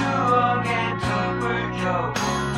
to a get cheaper.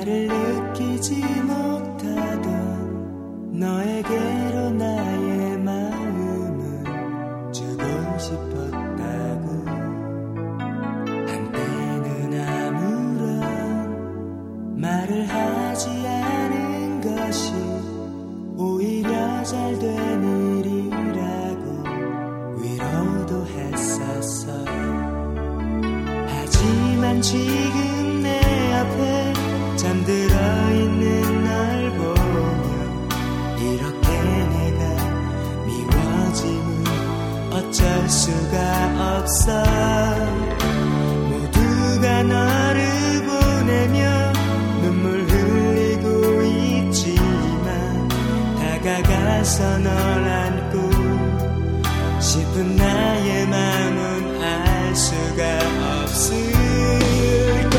matters. 안아서 널 안고 싶은 나의 마음은 알 수가 없을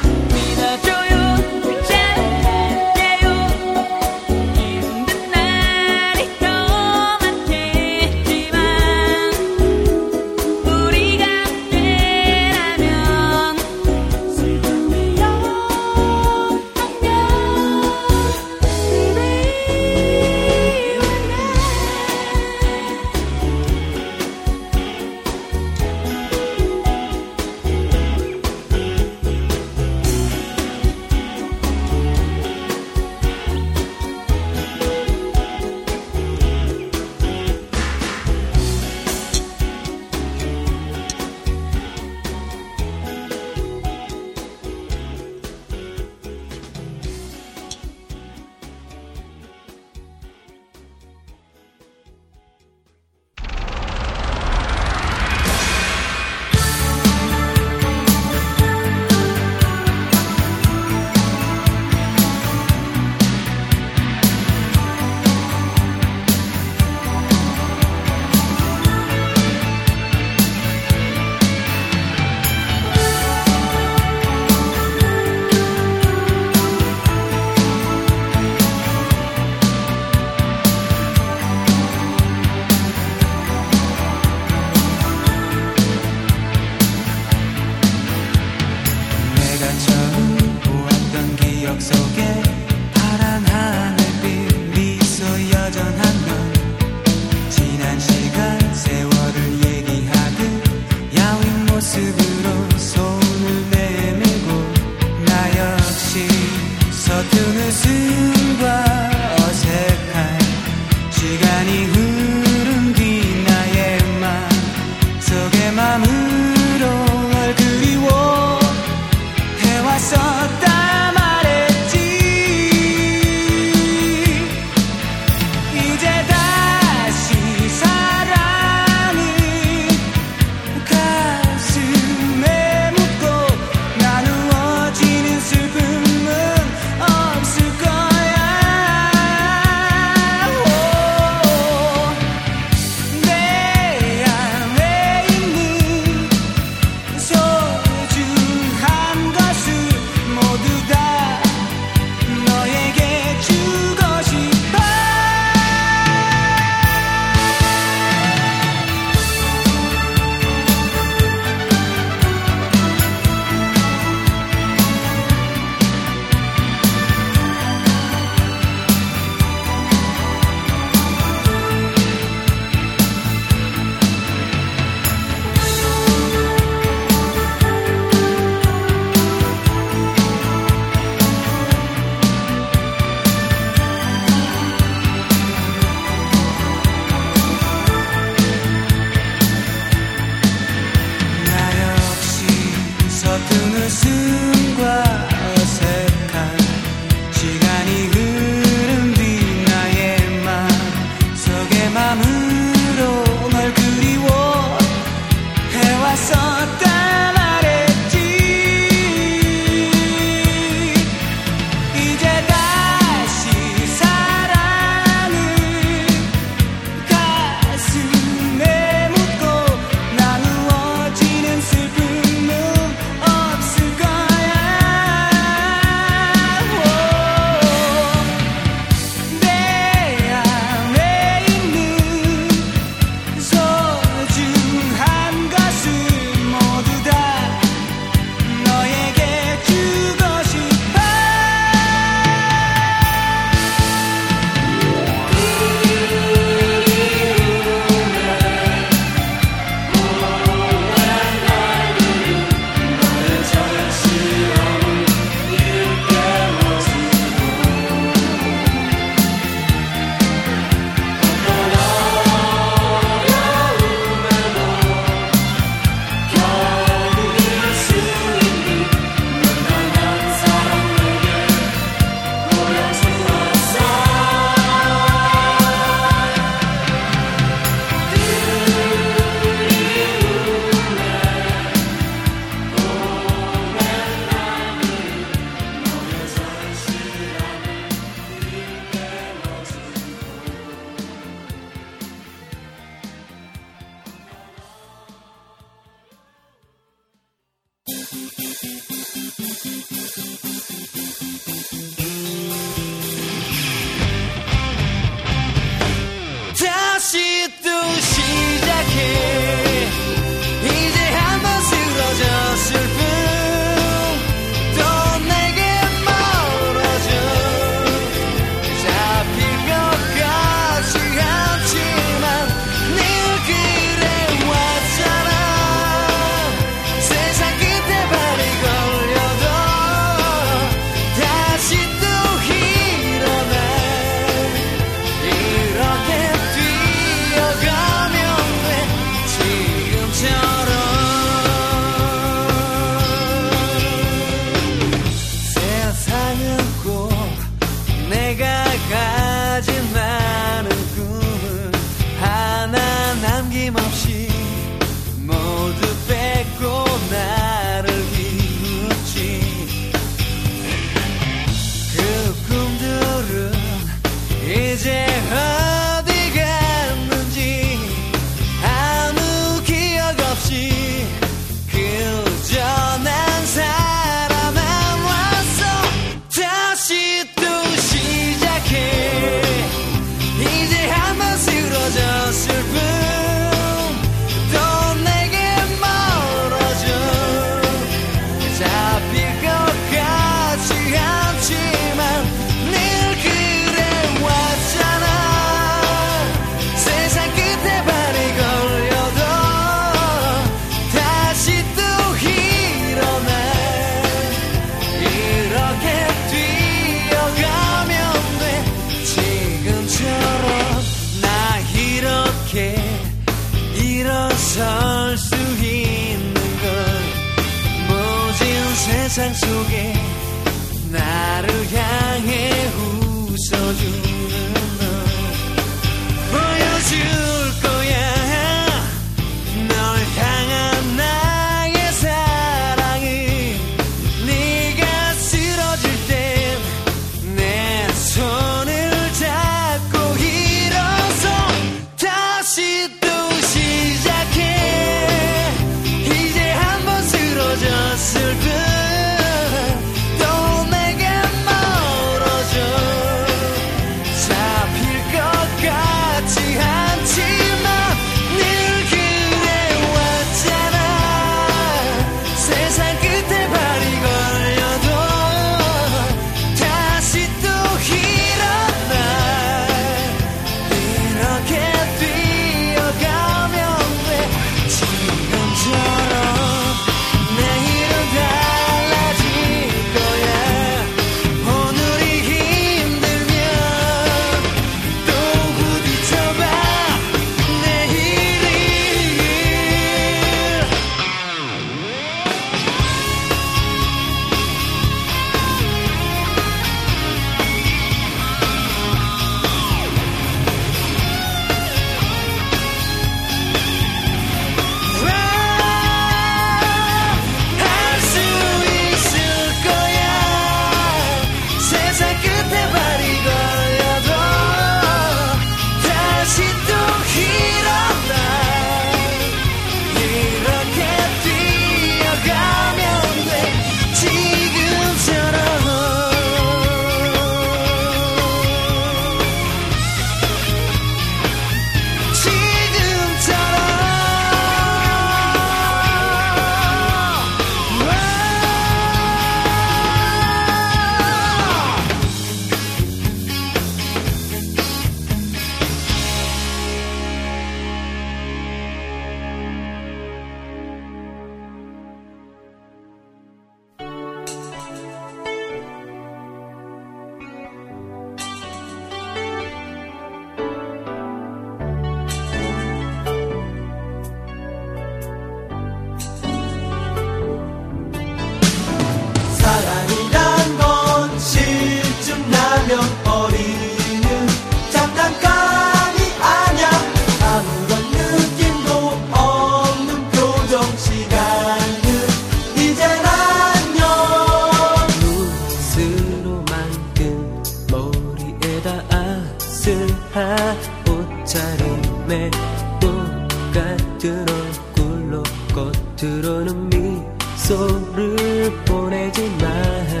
보내지만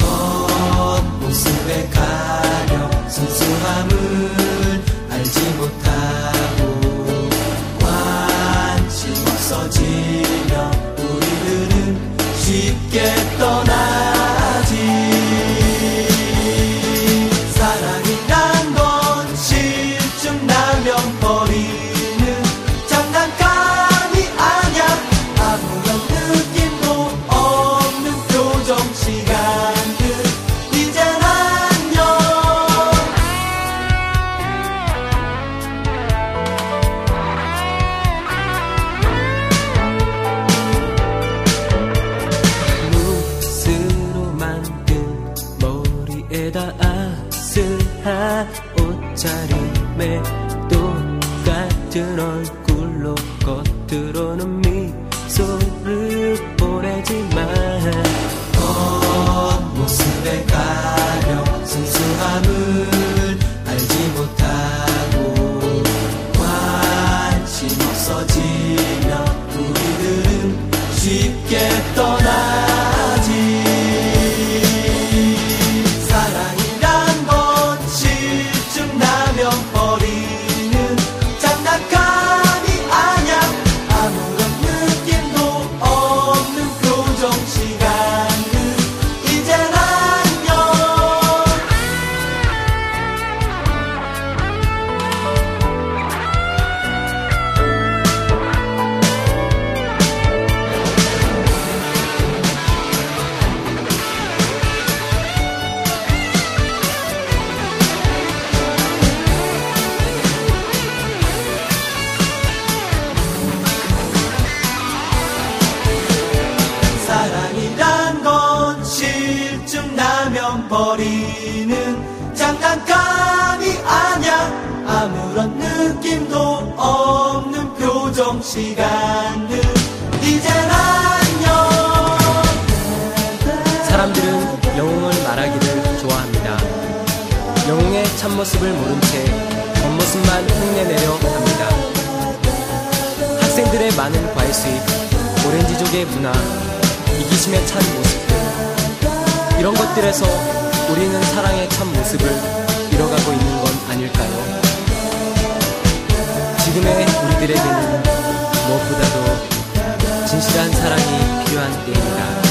겉모습에 가려 순수함을 알지 못한 경제의 문화, 이기심의 찬 모습들. 이런 것들에서 우리는 사랑의 찬 모습을 잃어가고 있는 건 아닐까요? 지금의 우리들에게는 무엇보다도 진실한 사랑이 필요한 때입니다.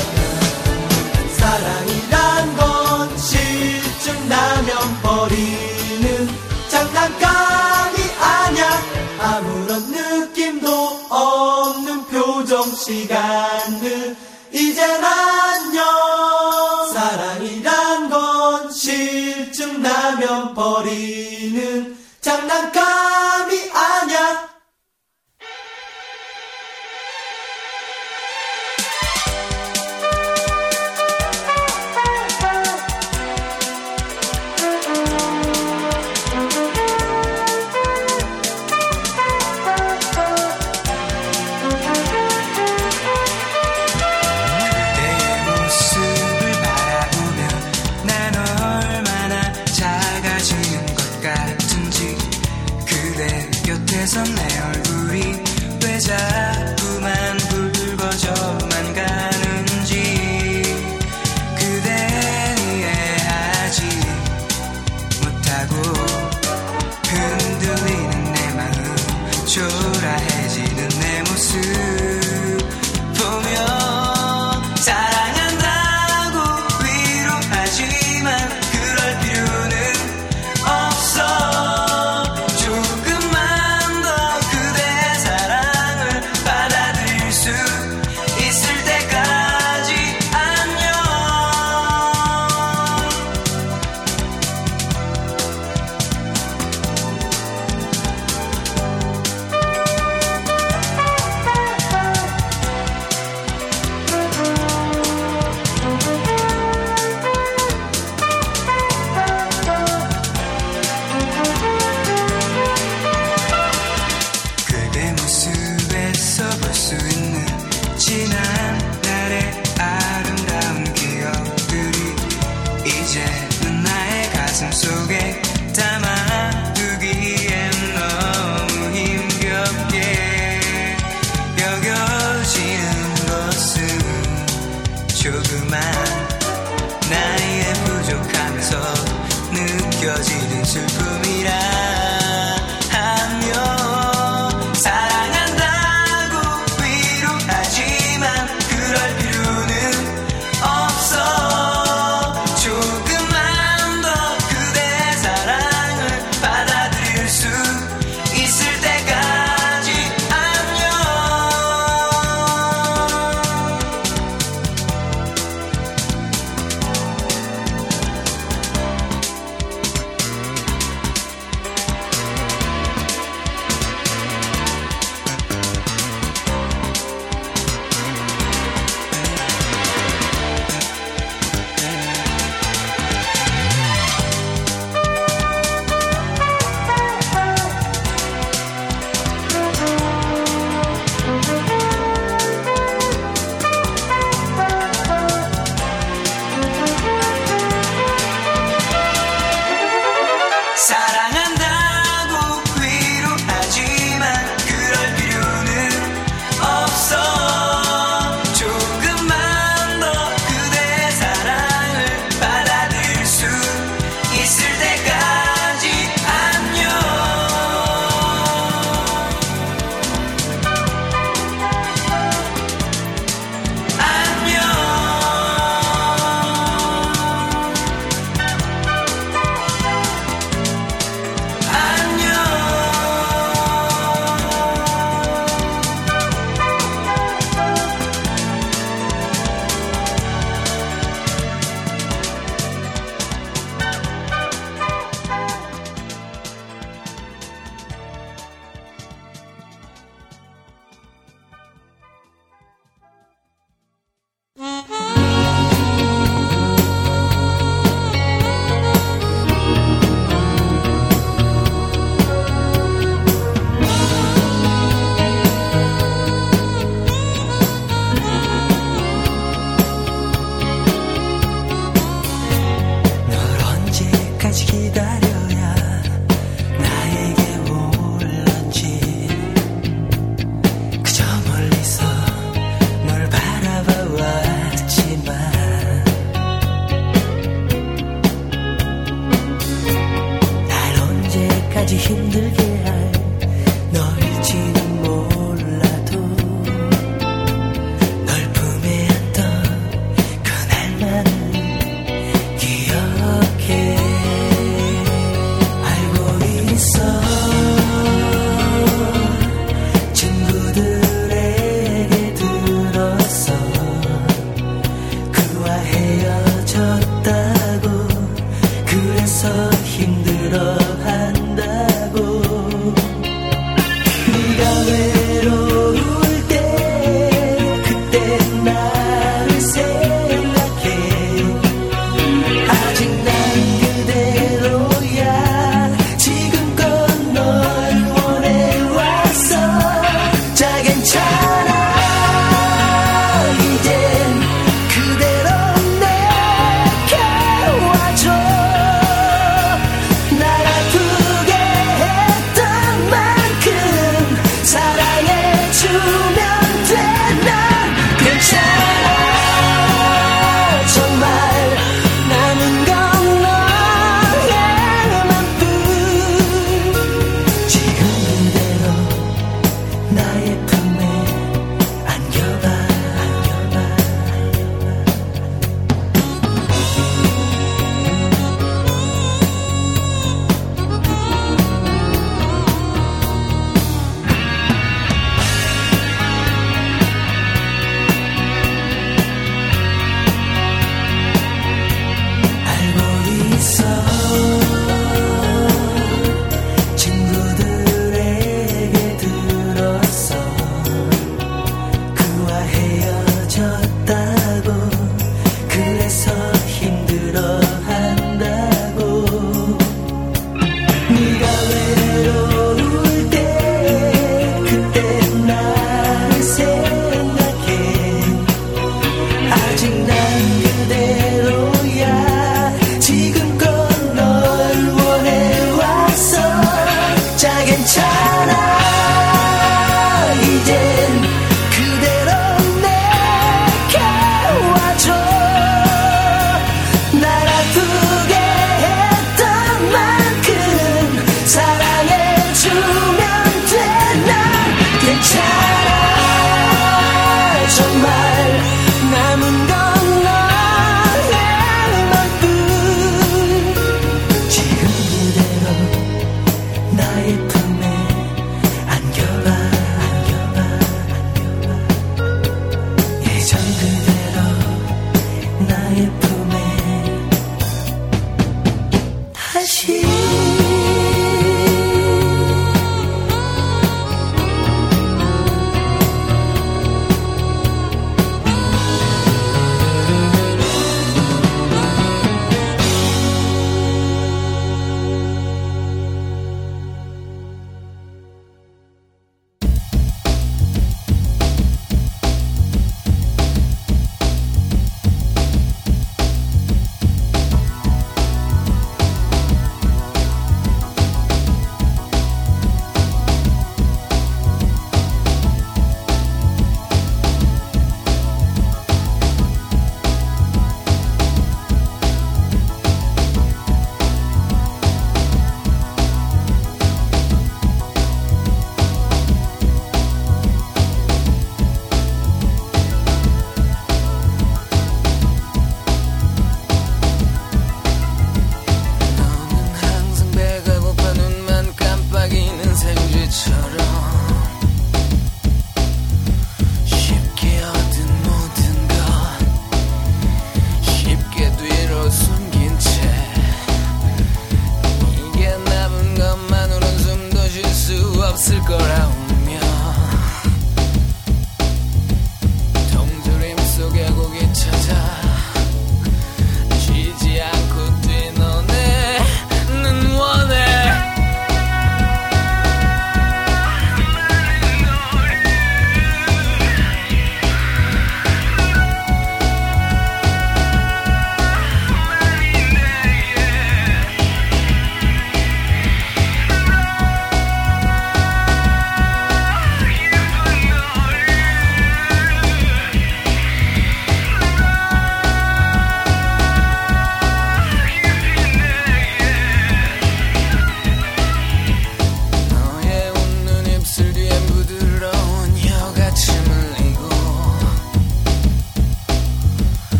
사랑이란 건 실증 나면 버리